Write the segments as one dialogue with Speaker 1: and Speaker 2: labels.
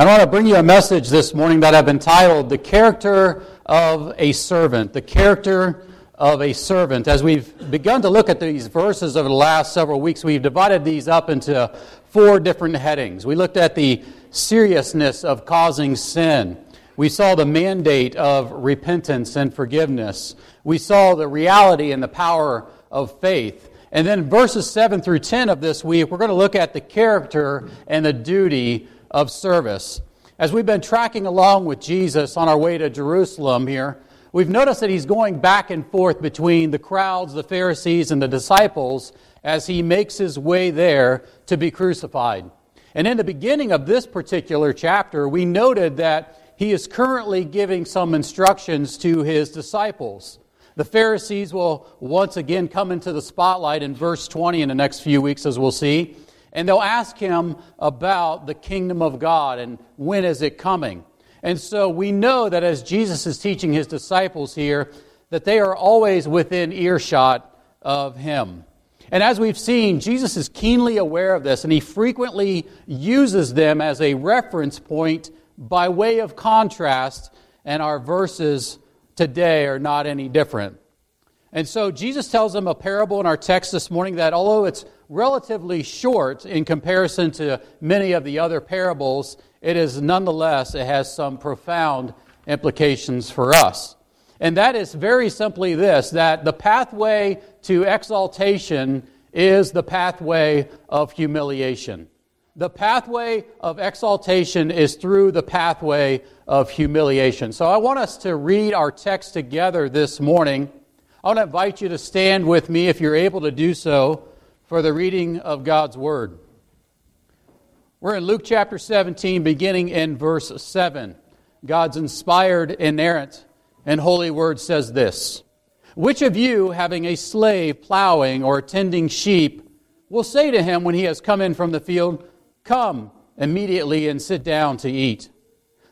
Speaker 1: I want to bring you a message this morning that I've entitled The Character of a Servant. The Character of a Servant. As we've begun to look at these verses over the last several weeks, we've divided these up into four different headings. We looked at the seriousness of causing sin. We saw the mandate of repentance and forgiveness. We saw the reality and the power of faith. And then verses 7 through 10 of this week, we're going to look at the character and the duty of service. As we've been tracking along with Jesus on our way to Jerusalem here, we've noticed that he's going back and forth between the crowds, the Pharisees, and the disciples as he makes his way there to be crucified. And in the beginning of this particular chapter, we noted that he is currently giving some instructions to his disciples. The Pharisees will once again come into the spotlight in verse 20 in the next few weeks, as we'll see. And they'll ask him about the kingdom of God and when is it coming. And so we know that as Jesus is teaching his disciples here, that they are always within earshot of him. And as we've seen, Jesus is keenly aware of this, and he frequently uses them as a reference point by way of contrast, and our verses today are not any different. And so Jesus tells them a parable in our text this morning that although it's relatively short in comparison to many of the other parables, it is nonetheless, it has some profound implications for us. And that is very simply this that the pathway to exaltation is the pathway of humiliation. The pathway of exaltation is through the pathway of humiliation. So I want us to read our text together this morning. I want to invite you to stand with me if you're able to do so for the reading of God's Word. We're in Luke chapter 17, beginning in verse 7. God's inspired, inerrant, and holy word says this Which of you, having a slave plowing or tending sheep, will say to him when he has come in from the field, Come immediately and sit down to eat?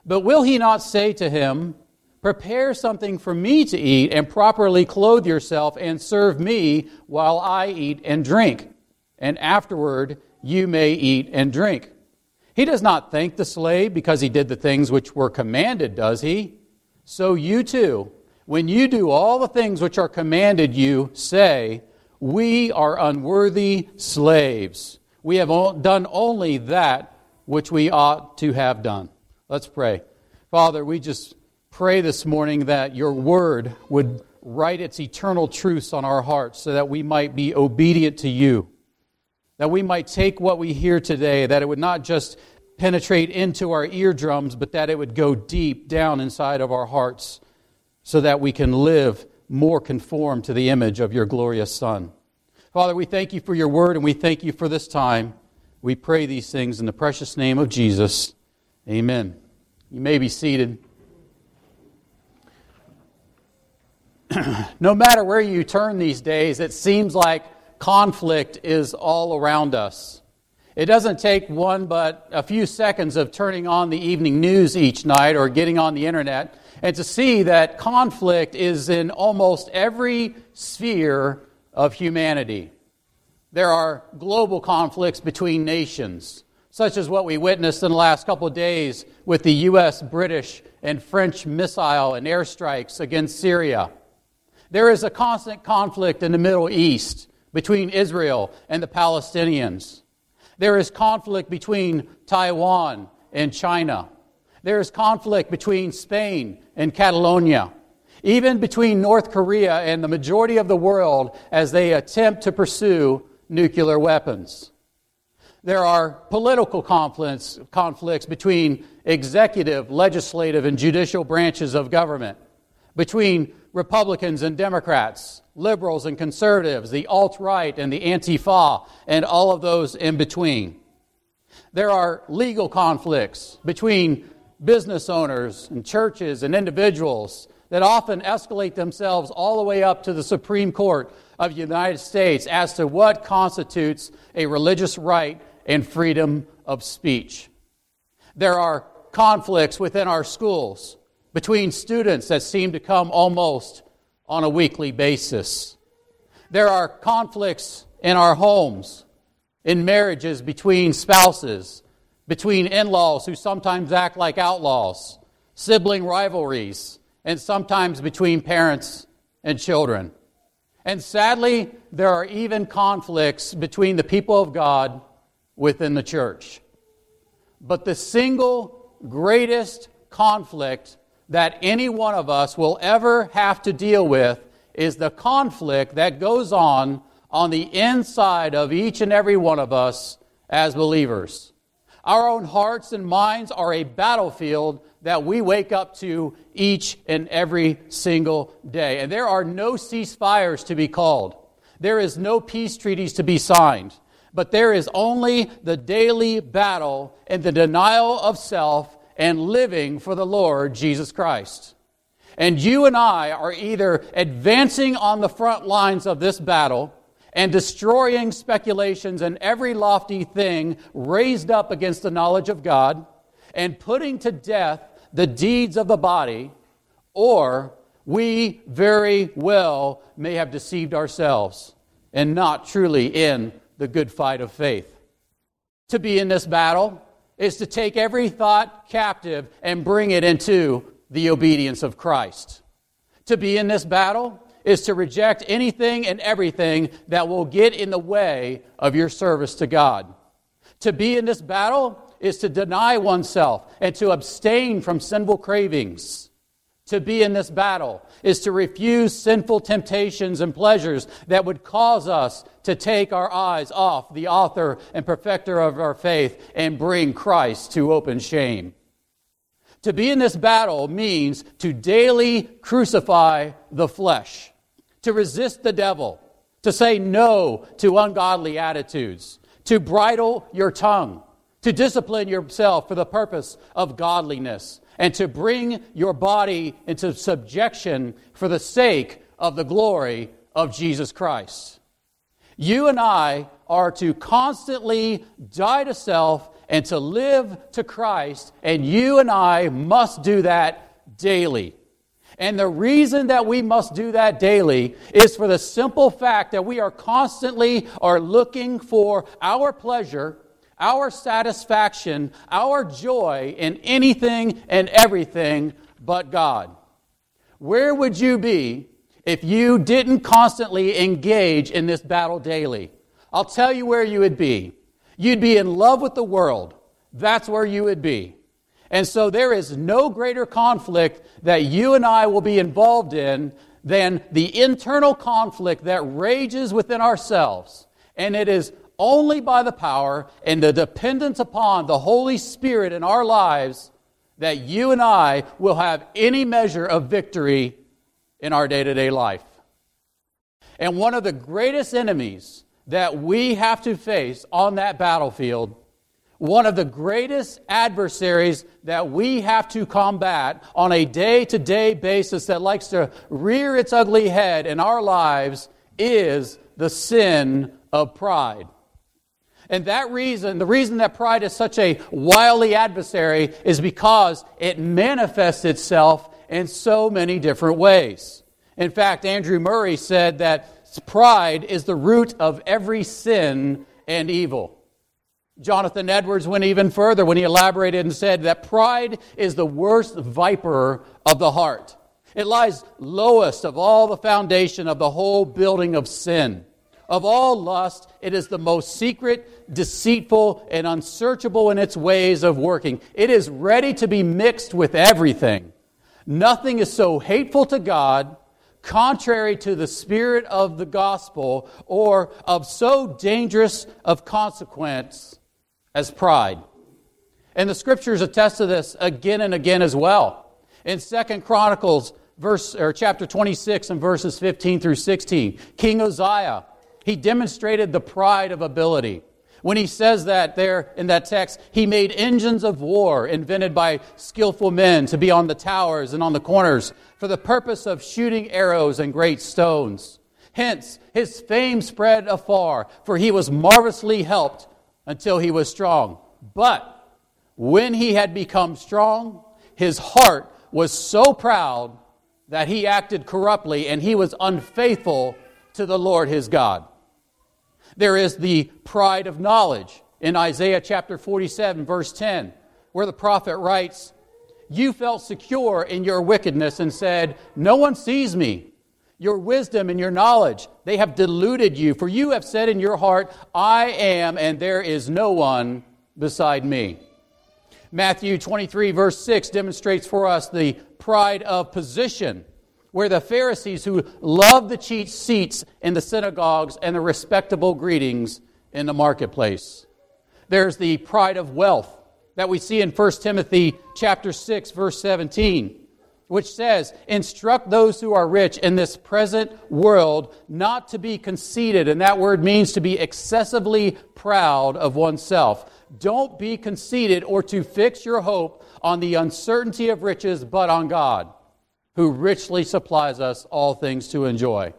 Speaker 1: But will he not say to him, Prepare something for me to eat, and properly clothe yourself, and serve me while I eat and drink. And afterward you may eat and drink. He does not thank the slave because he did the things which were commanded, does he? So you too, when you do all the things which are commanded you, say, We are unworthy slaves. We have done only that which we ought to have done. Let's pray. Father, we just pray this morning that your word would write its eternal truths on our hearts so that we might be obedient to you. That we might take what we hear today, that it would not just penetrate into our eardrums, but that it would go deep down inside of our hearts so that we can live more conformed to the image of your glorious Son. Father, we thank you for your word and we thank you for this time. We pray these things in the precious name of Jesus. Amen. You may be seated. no matter where you turn these days, it seems like conflict is all around us. It doesn't take one but a few seconds of turning on the evening news each night or getting on the internet and to see that conflict is in almost every sphere of humanity. There are global conflicts between nations, such as what we witnessed in the last couple of days with the U.S., British, and French missile and airstrikes against Syria. There is a constant conflict in the Middle East between Israel and the Palestinians. There is conflict between Taiwan and China. There is conflict between Spain and Catalonia, even between North Korea and the majority of the world as they attempt to pursue nuclear weapons. There are political conflicts, conflicts between executive, legislative, and judicial branches of government, between Republicans and Democrats, liberals and conservatives, the alt right and the Antifa, and all of those in between. There are legal conflicts between business owners and churches and individuals that often escalate themselves all the way up to the Supreme Court of the United States as to what constitutes a religious right and freedom of speech. There are conflicts within our schools between students that seem to come almost on a weekly basis. There are conflicts in our homes, in marriages between spouses, between in laws who sometimes act like outlaws, sibling rivalries, and sometimes between parents and children. And sadly, there are even conflicts between the people of God within the church. But the single greatest conflict that any one of us will ever have to deal with is the conflict that goes on on the inside of each and every one of us as believers. Our own hearts and minds are a battlefield that we wake up to each and every single day. And there are no ceasefires to be called. There is no peace treaties to be signed. But there is only the daily battle and the denial of self and living for the Lord Jesus Christ. And you and I are either advancing on the front lines of this battle and destroying speculations and every lofty thing raised up against the knowledge of God, and putting to death the deeds of the body, or we very well may have deceived ourselves and not truly in the good fight of faith. To be in this battle is to take every thought captive and bring it into the obedience of Christ. To be in this battle is to reject anything and everything that will get in the way of your service to God. To be in this battle is to deny oneself and to abstain from sinful cravings. To be in this battle is to refuse sinful temptations and pleasures that would cause us to take our eyes off the author and perfecter of our faith and bring Christ to open shame. To be in this battle means to daily crucify the flesh, to resist the devil, to say no to ungodly attitudes, to bridle your tongue, to discipline yourself for the purpose of godliness, and to bring your body into subjection for the sake of the glory of Jesus Christ. You and I are to constantly die to self and to live to Christ, and you and I must do that daily. And the reason that we must do that daily is for the simple fact that we are constantly are looking for our pleasure our satisfaction, our joy in anything and everything but God. Where would you be if you didn't constantly engage in this battle daily? I'll tell you where you would be. You'd be in love with the world. That's where you would be. And so there is no greater conflict that you and I will be involved in than the internal conflict that rages within ourselves. And it is only by the power and the dependence upon the Holy Spirit in our lives that you and I will have any measure of victory in our day to day life. And one of the greatest enemies that we have to face on that battlefield, one of the greatest adversaries that we have to combat on a day to day basis that likes to rear its ugly head in our lives is the sin of pride. And that reason, the reason that pride is such a wily adversary is because it manifests itself in so many different ways. In fact, Andrew Murray said that pride is the root of every sin and evil. Jonathan Edwards went even further when he elaborated and said that pride is the worst viper of the heart. It lies lowest of all the foundation of the whole building of sin. Of all lust, it is the most secret, deceitful, and unsearchable in its ways of working. It is ready to be mixed with everything. Nothing is so hateful to God, contrary to the spirit of the gospel, or of so dangerous of consequence as pride. And the scriptures attest to this again and again as well. In Second Chronicles, verse or chapter 26 and verses 15 through 16, King Uzziah he demonstrated the pride of ability. When he says that there in that text, he made engines of war invented by skillful men to be on the towers and on the corners for the purpose of shooting arrows and great stones. Hence, his fame spread afar, for he was marvelously helped until he was strong. But when he had become strong, his heart was so proud that he acted corruptly and he was unfaithful to the Lord his God. There is the pride of knowledge. in Isaiah chapter 47, verse 10, where the prophet writes, You felt secure in your wickedness and said, No one sees me. Your wisdom and your knowledge, they have deluded you, for you have said in your heart, I am, and there is no one beside me. Matthew 23, verse 6 demonstrates for us the pride of position, where the Pharisees who loved the cheap seats in the synagogues and the respectable greetings in the marketplace. There's the pride of wealth that we see in 1 Timothy chapter 6 verse 17 which says, Instruct those who are rich in this present world not to be conceited. And that word means to be excessively proud of oneself. Don't be conceited or to fix your hope on the uncertainty of riches, but on God, who richly supplies us all things to enjoy.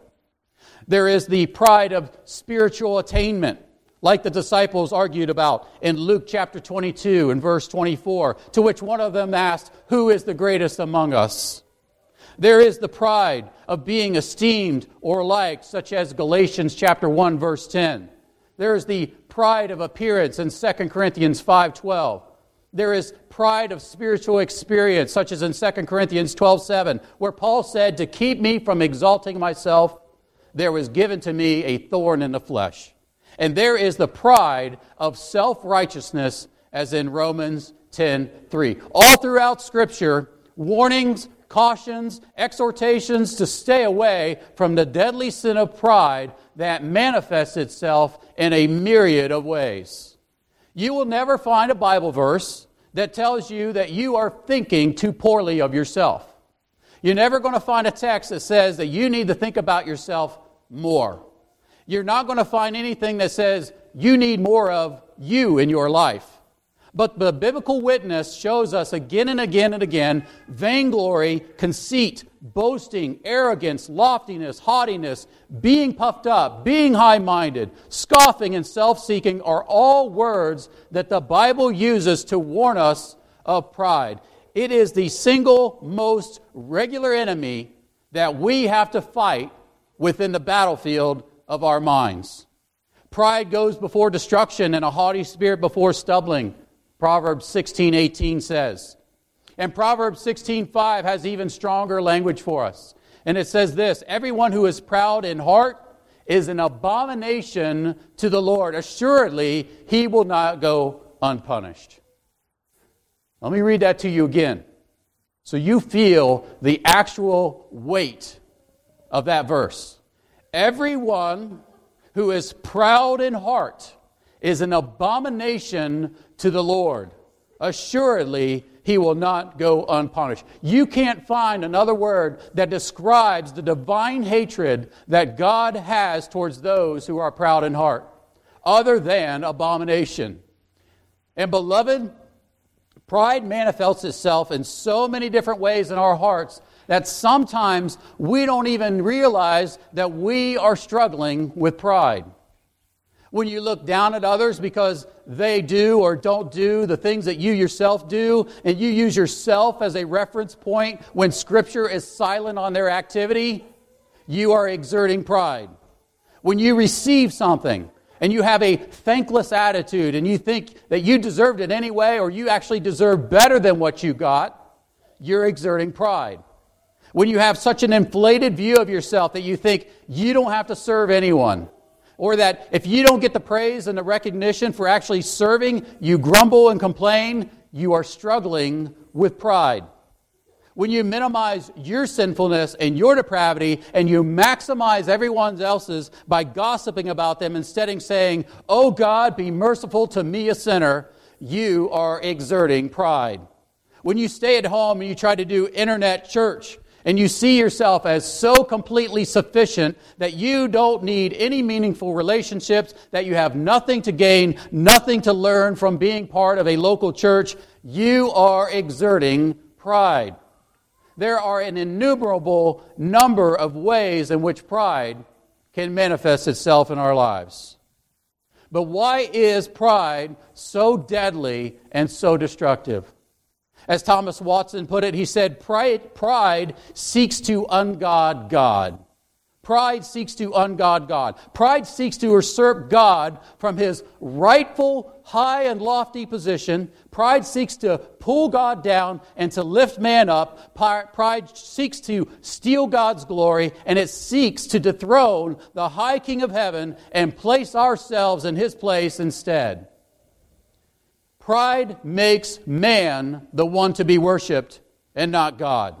Speaker 1: There is the pride of spiritual attainment like the disciples argued about in Luke chapter 22 and verse 24, to which one of them asked, Who is the greatest among us? There is the pride of being esteemed or liked, such as Galatians chapter 1 verse 10. There is the pride of appearance in 2 Corinthians 5:12. There is pride of spiritual experience, such as in 2 Corinthians 12:7, where Paul said, "To keep me from exalting myself, there was given to me a thorn in the flesh." And there is the pride of self righteousness, as in Romans 10 3. All throughout Scripture, warnings, cautions, exhortations to stay away from the deadly sin of pride that manifests itself in a myriad of ways. You will never find a Bible verse that tells you that you are thinking too poorly of yourself. You're never going to find a text that says that you need to think about yourself more you're not going to find anything that says you need more of you in your life. But the biblical witness shows us again and again and again vainglory, conceit, boasting, arrogance, loftiness, haughtiness, being puffed up, being high minded, scoffing, and self seeking are all words that the Bible uses to warn us of pride. It is the single most regular enemy that we have to fight within the battlefield of our minds. Pride goes before destruction and a haughty spirit before stumbling. Proverbs 16:18 says. And Proverbs 16:5 has even stronger language for us. And it says this, everyone who is proud in heart is an abomination to the Lord. Assuredly, he will not go unpunished. Let me read that to you again. So you feel the actual weight of that verse. Everyone who is proud in heart is an abomination to the Lord. Assuredly, he will not go unpunished. You can't find another word that describes the divine hatred that God has towards those who are proud in heart other than abomination. And beloved, pride manifests itself in so many different ways in our hearts that sometimes we don't even realize that we are struggling with pride. When you look down at others because they do or don't do the things that you yourself do, and you use yourself as a reference point when Scripture is silent on their activity, you are exerting pride. When you receive something, and you have a thankless attitude and you think that you deserved it anyway or you actually deserve better than what you got, you're exerting pride. When you have such an inflated view of yourself that you think you don't have to serve anyone, or that if you don't get the praise and the recognition for actually serving, you grumble and complain, you are struggling with pride. When you minimize your sinfulness and your depravity and you maximize everyone else's by gossiping about them instead of saying, Oh God, be merciful to me, a sinner, you are exerting pride. When you stay at home and you try to do internet church, and you see yourself as so completely sufficient that you don't need any meaningful relationships, that you have nothing to gain, nothing to learn from being part of a local church, you are exerting pride. There are an innumerable number of ways in which pride can manifest itself in our lives. But why is pride so deadly and so destructive? As Thomas Watson put it, he said, Pride, pride seeks to ungod God. Pride seeks to ungod God. Pride seeks to usurp God from his rightful, high, and lofty position. Pride seeks to pull God down and to lift man up. Pride seeks to steal God's glory, and it seeks to dethrone the high King of heaven and place ourselves in his place instead. Pride makes man the one to be worshiped and not God.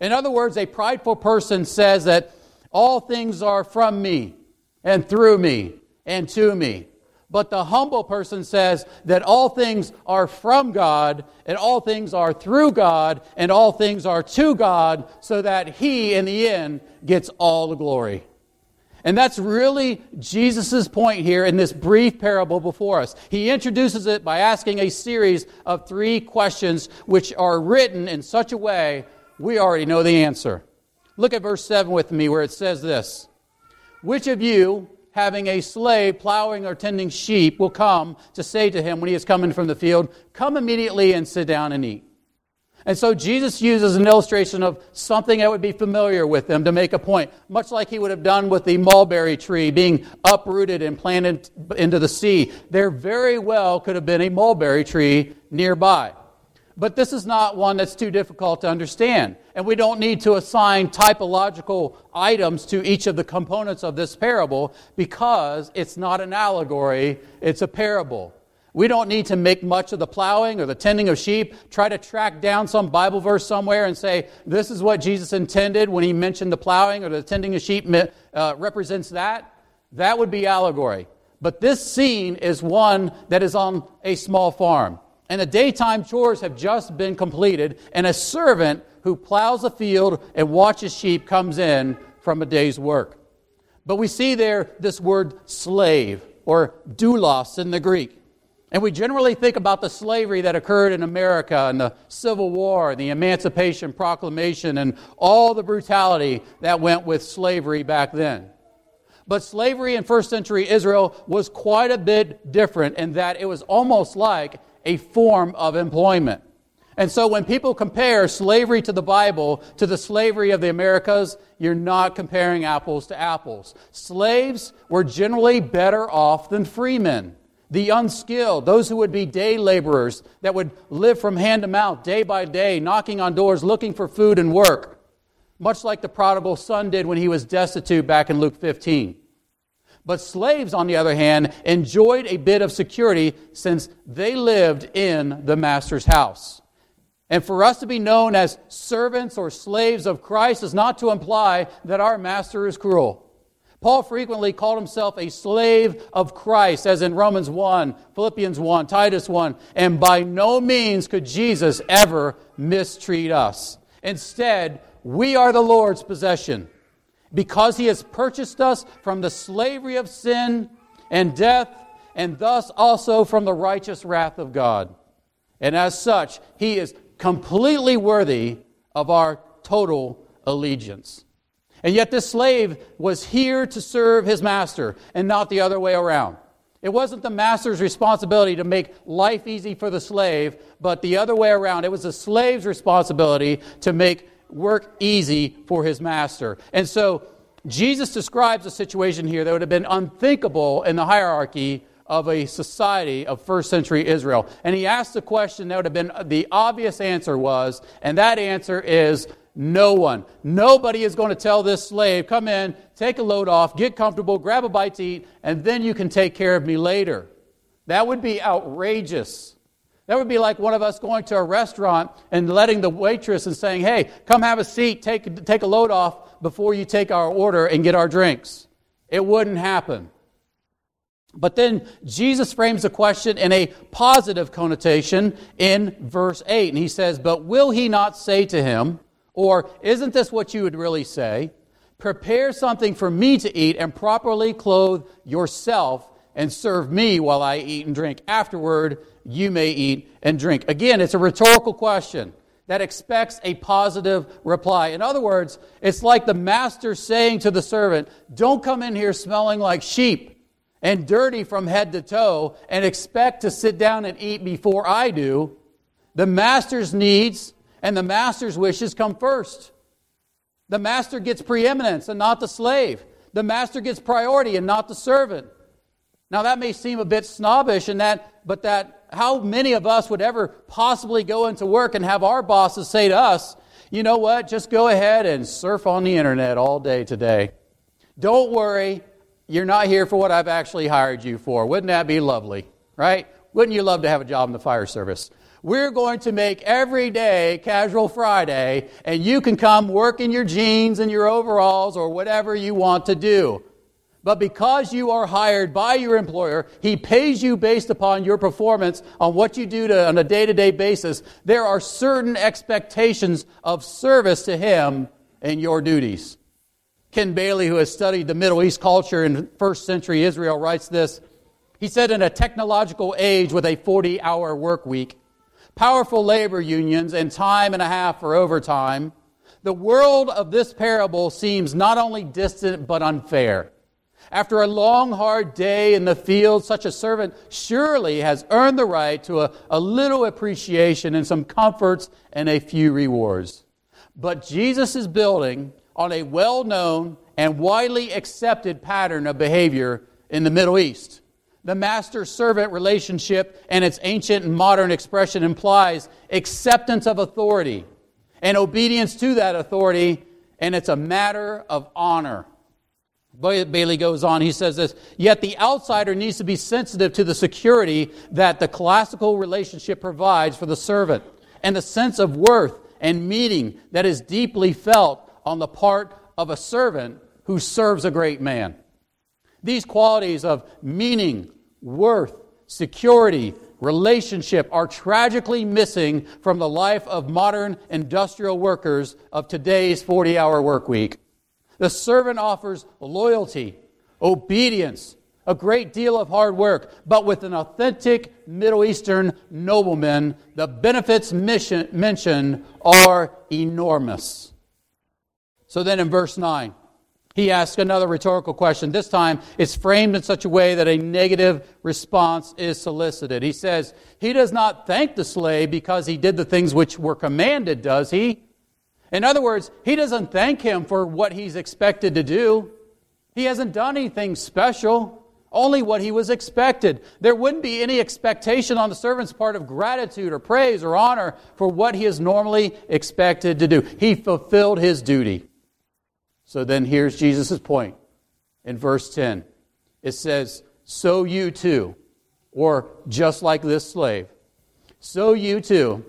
Speaker 1: In other words, a prideful person says that all things are from me and through me and to me. But the humble person says that all things are from God and all things are through God and all things are to God so that he in the end gets all the glory. And that's really Jesus' point here in this brief parable before us. He introduces it by asking a series of three questions which are written in such a way we already know the answer. Look at verse 7 with me where it says this Which of you, having a slave plowing or tending sheep, will come to say to him when he is coming from the field, Come immediately and sit down and eat? And so Jesus uses an illustration of something that would be familiar with them to make a point, much like he would have done with the mulberry tree being uprooted and planted into the sea. There very well could have been a mulberry tree nearby. But this is not one that's too difficult to understand. And we don't need to assign typological items to each of the components of this parable because it's not an allegory, it's a parable. We don't need to make much of the plowing or the tending of sheep, try to track down some Bible verse somewhere and say, this is what Jesus intended when he mentioned the plowing or the tending of sheep uh, represents that. That would be allegory. But this scene is one that is on a small farm and the daytime chores have just been completed, and a servant who plows a field and watches sheep comes in from a day's work. But we see there this word slave, or doulos in the Greek. And we generally think about the slavery that occurred in America and the Civil War, the Emancipation Proclamation, and all the brutality that went with slavery back then. But slavery in first century Israel was quite a bit different in that it was almost like a form of employment. And so when people compare slavery to the Bible to the slavery of the Americas, you're not comparing apples to apples. Slaves were generally better off than freemen. The unskilled, those who would be day laborers that would live from hand to mouth day by day, knocking on doors, looking for food and work, much like the prodigal son did when he was destitute back in Luke 15. But slaves, on the other hand, enjoyed a bit of security since they lived in the master's house. And for us to be known as servants or slaves of Christ is not to imply that our master is cruel. Paul frequently called himself a slave of Christ, as in Romans 1, Philippians 1, Titus 1, and by no means could Jesus ever mistreat us. Instead, we are the Lord's possession because he has purchased us from the slavery of sin and death, and thus also from the righteous wrath of God. And as such, he is completely worthy of our total allegiance. And yet, this slave was here to serve his master and not the other way around. It wasn't the master's responsibility to make life easy for the slave, but the other way around. It was the slave's responsibility to make work easy for his master. And so Jesus describes a situation here that would have been unthinkable in the hierarchy of a society of first century Israel. And he asks a question that would have been the obvious answer was, and that answer is no one. Nobody is going to tell this slave, come in, take a load off, get comfortable, grab a bite to eat, and then you can take care of me later. That would be outrageous. That would be like one of us going to a restaurant and letting the waitress and saying, hey, come have a seat, take, take a load off before you take our order and get our drinks. It wouldn't happen. But then Jesus frames the question in a positive connotation in verse 8. And he says, But will he not say to him, or isn't this what you would really say? Prepare something for me to eat and properly clothe yourself and serve me while I eat and drink. Afterward, you may eat and drink. Again, it's a rhetorical question that expects a positive reply. In other words, it's like the master saying to the servant, Don't come in here smelling like sheep and dirty from head to toe and expect to sit down and eat before I do. The master's needs and the master's wishes come first. The master gets preeminence and not the slave. The master gets priority and not the servant. Now that may seem a bit snobbish and that but that how many of us would ever possibly go into work and have our bosses say to us, "You know what? Just go ahead and surf on the internet all day today. Don't worry, you're not here for what I've actually hired you for. Wouldn't that be lovely?" Right? Wouldn't you love to have a job in the fire service? We're going to make every day casual Friday, and you can come work in your jeans and your overalls or whatever you want to do. But because you are hired by your employer, he pays you based upon your performance on what you do to, on a day to day basis. There are certain expectations of service to him and your duties. Ken Bailey, who has studied the Middle East culture in first century Israel, writes this. He said, In a technological age with a 40 hour work week, powerful labor unions, and time and a half for overtime, the world of this parable seems not only distant but unfair. After a long, hard day in the field, such a servant surely has earned the right to a, a little appreciation and some comforts and a few rewards. But Jesus is building on a well known and widely accepted pattern of behavior in the Middle East. The master servant relationship and its ancient and modern expression implies acceptance of authority and obedience to that authority, and it's a matter of honor. Bailey goes on, he says this, yet the outsider needs to be sensitive to the security that the classical relationship provides for the servant and the sense of worth and meaning that is deeply felt on the part of a servant who serves a great man. These qualities of meaning, worth, security, relationship are tragically missing from the life of modern industrial workers of today's 40 hour work week. The servant offers loyalty, obedience, a great deal of hard work, but with an authentic Middle Eastern nobleman, the benefits mentioned are enormous. So then in verse 9, he asks another rhetorical question. This time, it's framed in such a way that a negative response is solicited. He says, He does not thank the slave because he did the things which were commanded, does he? In other words, he doesn't thank him for what he's expected to do. He hasn't done anything special, only what he was expected. There wouldn't be any expectation on the servant's part of gratitude or praise or honor for what he is normally expected to do. He fulfilled his duty. So then here's Jesus' point in verse 10. It says, So you too, or just like this slave, so you too,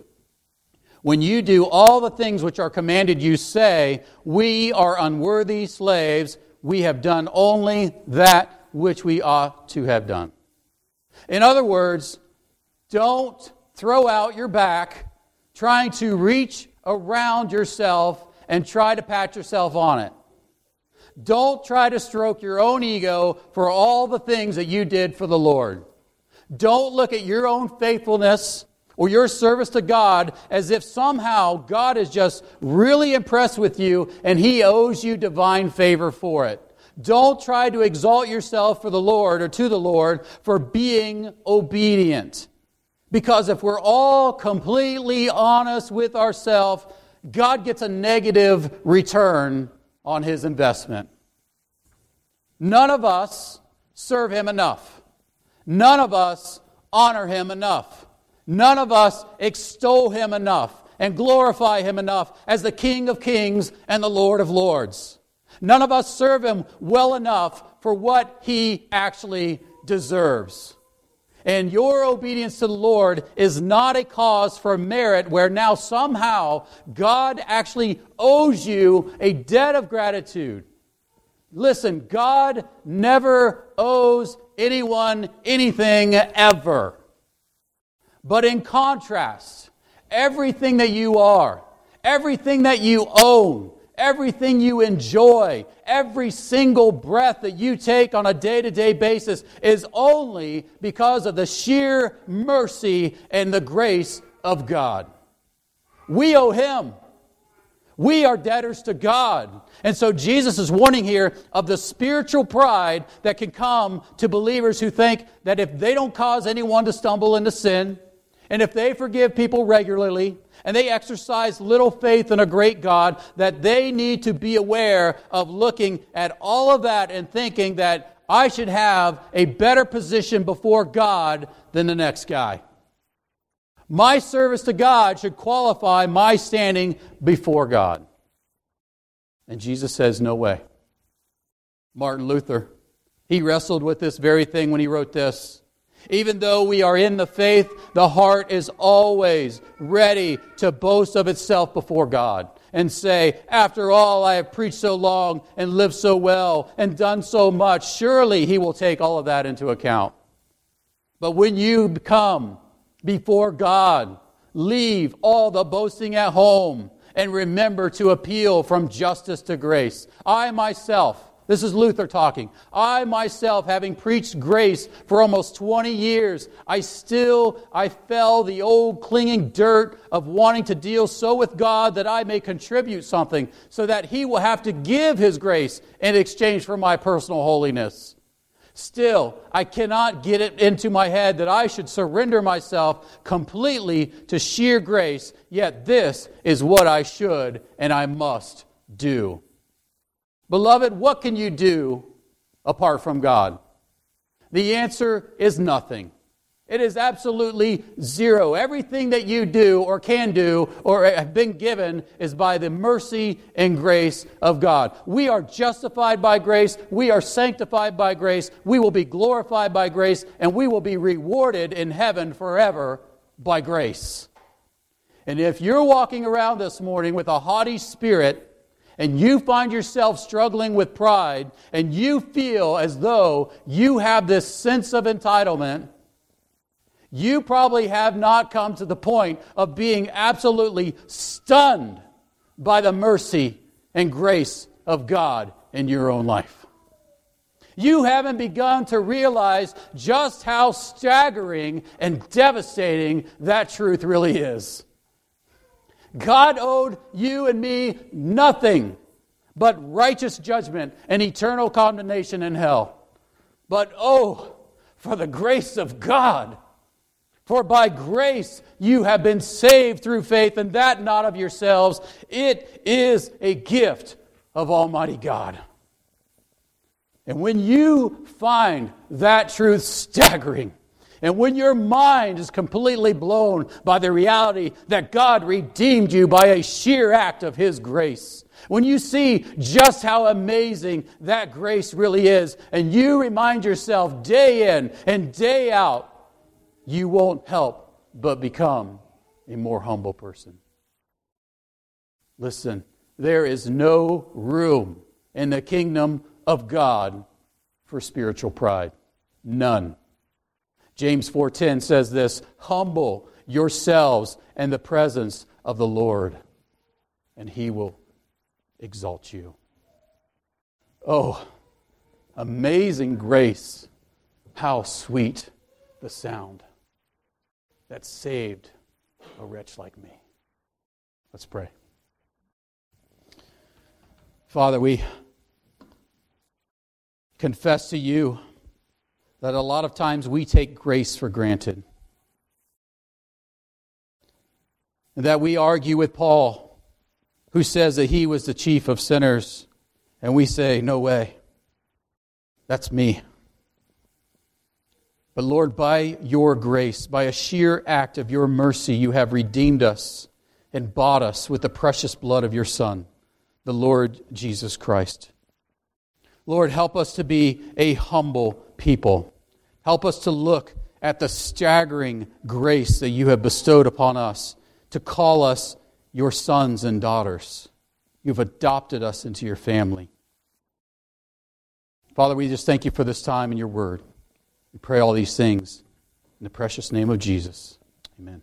Speaker 1: when you do all the things which are commanded you, say, We are unworthy slaves, we have done only that which we ought to have done. In other words, don't throw out your back trying to reach around yourself and try to pat yourself on it. Don't try to stroke your own ego for all the things that you did for the Lord. Don't look at your own faithfulness or your service to God as if somehow God is just really impressed with you and He owes you divine favor for it. Don't try to exalt yourself for the Lord or to the Lord for being obedient. Because if we're all completely honest with ourselves, God gets a negative return on his investment. None of us serve him enough. None of us honor him enough. None of us extol him enough and glorify him enough as the King of kings and the Lord of lords. None of us serve him well enough for what he actually deserves. And your obedience to the Lord is not a cause for merit where now somehow God actually owes you a debt of gratitude. Listen, God never owes anyone anything ever. But in contrast, everything that you are, everything that you own, everything you enjoy, every single breath that you take on a day to day basis is only because of the sheer mercy and the grace of God. We owe Him. We are debtors to God. And so Jesus is warning here of the spiritual pride that can come to believers who think that if they don't cause anyone to stumble into sin, And if they forgive people regularly, and they exercise little faith in a great God, that they need to be aware of looking at all of that and thinking that I should have a better position before God than the next guy. My service to God should qualify my standing before God. And Jesus says, No way. Martin Luther, he wrestled with this very thing when he wrote this. Even though we are in the faith, the heart is always ready to boast of itself before God and say, After all, I have preached so long and lived so well and done so much. Surely He will take all of that into account. But when you come before God. Leave all the boasting at home and remember to appeal from justice to grace. I myself, this is Luther talking. I myself, having preached grace for almost 20 years, I still, I fell the old clinging dirt of wanting to deal so with God that I may contribute something so that He will have to give His grace in exchange for my personal holiness. Still, I cannot get it into my head that I should surrender myself completely to sheer grace, yet this is what I should and I must do. Beloved, what can you do apart from God? The answer is nothing. It is absolutely zero. Everything that you do or can do or have been given is by the mercy and grace of God. We are justified by grace. We are sanctified by grace. We will be glorified by grace. And we will be rewarded in heaven forever by grace. And if you're walking around this morning with a haughty spirit, and you find yourself struggling with pride, and you feel as though you have this sense of entitlement, you probably have not come to the point of being absolutely stunned by the mercy and grace of God in your own life. You haven't begun to realize just how staggering and devastating that truth really is. God owed you and me nothing but righteous judgment and eternal condemnation in hell. But oh, for the grace of God for by grace you have been saved through faith, and that not of yourselves. It is a gift of Almighty God. And when you find that truth staggering, and when your mind is completely blown by the reality that God redeemed you by a sheer act of His grace, when you see just how amazing that grace really is, and you remind yourself day in and day out you won't help but become a more humble person. Listen, there is no room in the kingdom of God for spiritual pride. None. James 4:10 says this, humble yourselves in the presence of the Lord, and he will exalt you. Oh, amazing grace. How sweet the sound that saved a wretch like me. Let's pray. Father, we confess to you that a lot of times we take grace for granted. And that we argue with Paul, who says that he was the chief of sinners, and we say, No way. That's me. But Lord, by your grace, by a sheer act of your mercy, you have redeemed us and bought us with the precious blood of your Son, the Lord Jesus Christ. Lord, help us to be a humble people. Help us to look at the staggering grace that you have bestowed upon us to call us your sons and daughters. You've adopted us into your family. Father, we just thank you for this time in your word. We pray all these things in the precious name of Jesus. Amen.